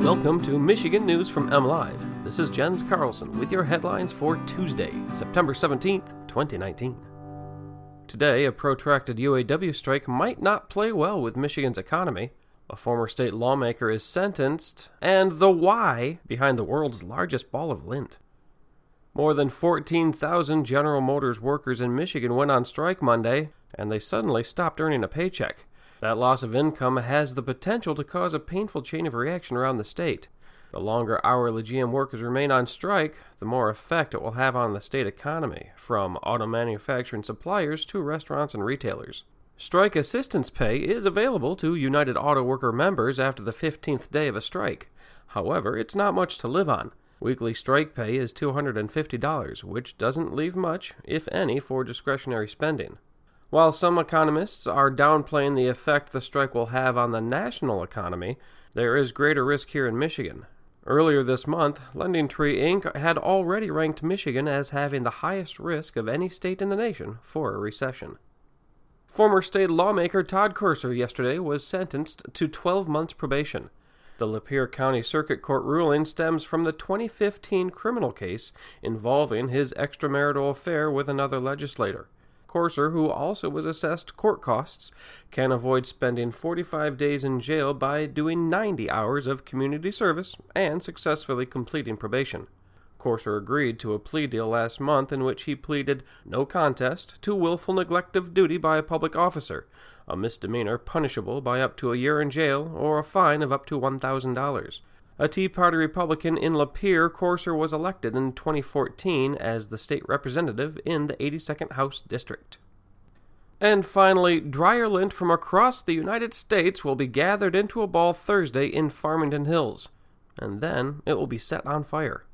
Welcome to Michigan News from M Live. This is Jens Carlson with your headlines for Tuesday, September 17th, 2019. Today, a protracted UAW strike might not play well with Michigan's economy. A former state lawmaker is sentenced, and the why behind the world's largest ball of lint. More than 14,000 General Motors workers in Michigan went on strike Monday, and they suddenly stopped earning a paycheck. That loss of income has the potential to cause a painful chain of reaction around the state. The longer hourly GM workers remain on strike, the more effect it will have on the state economy, from auto manufacturing suppliers to restaurants and retailers. Strike assistance pay is available to United Auto Worker members after the 15th day of a strike. However, it's not much to live on. Weekly strike pay is $250, which doesn't leave much, if any, for discretionary spending. While some economists are downplaying the effect the strike will have on the national economy, there is greater risk here in Michigan. Earlier this month, LendingTree Inc. had already ranked Michigan as having the highest risk of any state in the nation for a recession. Former state lawmaker Todd Courser yesterday was sentenced to 12 months probation. The Lapeer County Circuit Court ruling stems from the 2015 criminal case involving his extramarital affair with another legislator. Courser, who also was assessed court costs, can avoid spending 45 days in jail by doing 90 hours of community service and successfully completing probation. Courser agreed to a plea deal last month in which he pleaded no contest to willful neglect of duty by a public officer, a misdemeanor punishable by up to a year in jail or a fine of up to $1,000. A Tea Party Republican in Lapeer, Courser was elected in 2014 as the state representative in the 82nd House District. And finally, dryer lint from across the United States will be gathered into a ball Thursday in Farmington Hills, and then it will be set on fire.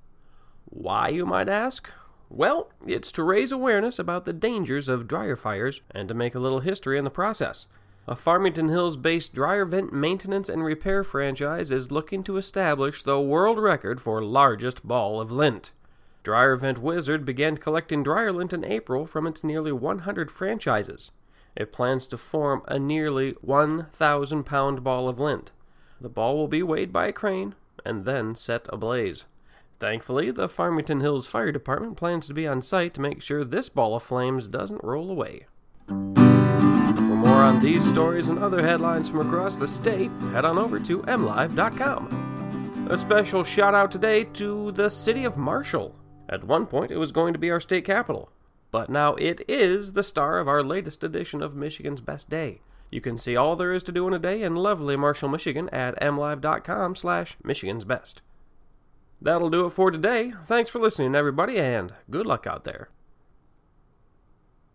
Why, you might ask? Well, it's to raise awareness about the dangers of dryer fires and to make a little history in the process. A Farmington Hills based dryer vent maintenance and repair franchise is looking to establish the world record for largest ball of lint. Dryer Vent Wizard began collecting dryer lint in April from its nearly 100 franchises. It plans to form a nearly 1,000 pound ball of lint. The ball will be weighed by a crane and then set ablaze. Thankfully, the Farmington Hills Fire Department plans to be on site to make sure this ball of flames doesn't roll away. More on these stories and other headlines from across the state, head on over to mlive.com. A special shout out today to the city of Marshall. At one point, it was going to be our state capital, but now it is the star of our latest edition of Michigan's Best Day. You can see all there is to do in a day in lovely Marshall, Michigan at mlive.com slash Michigan's Best. That'll do it for today. Thanks for listening, everybody, and good luck out there.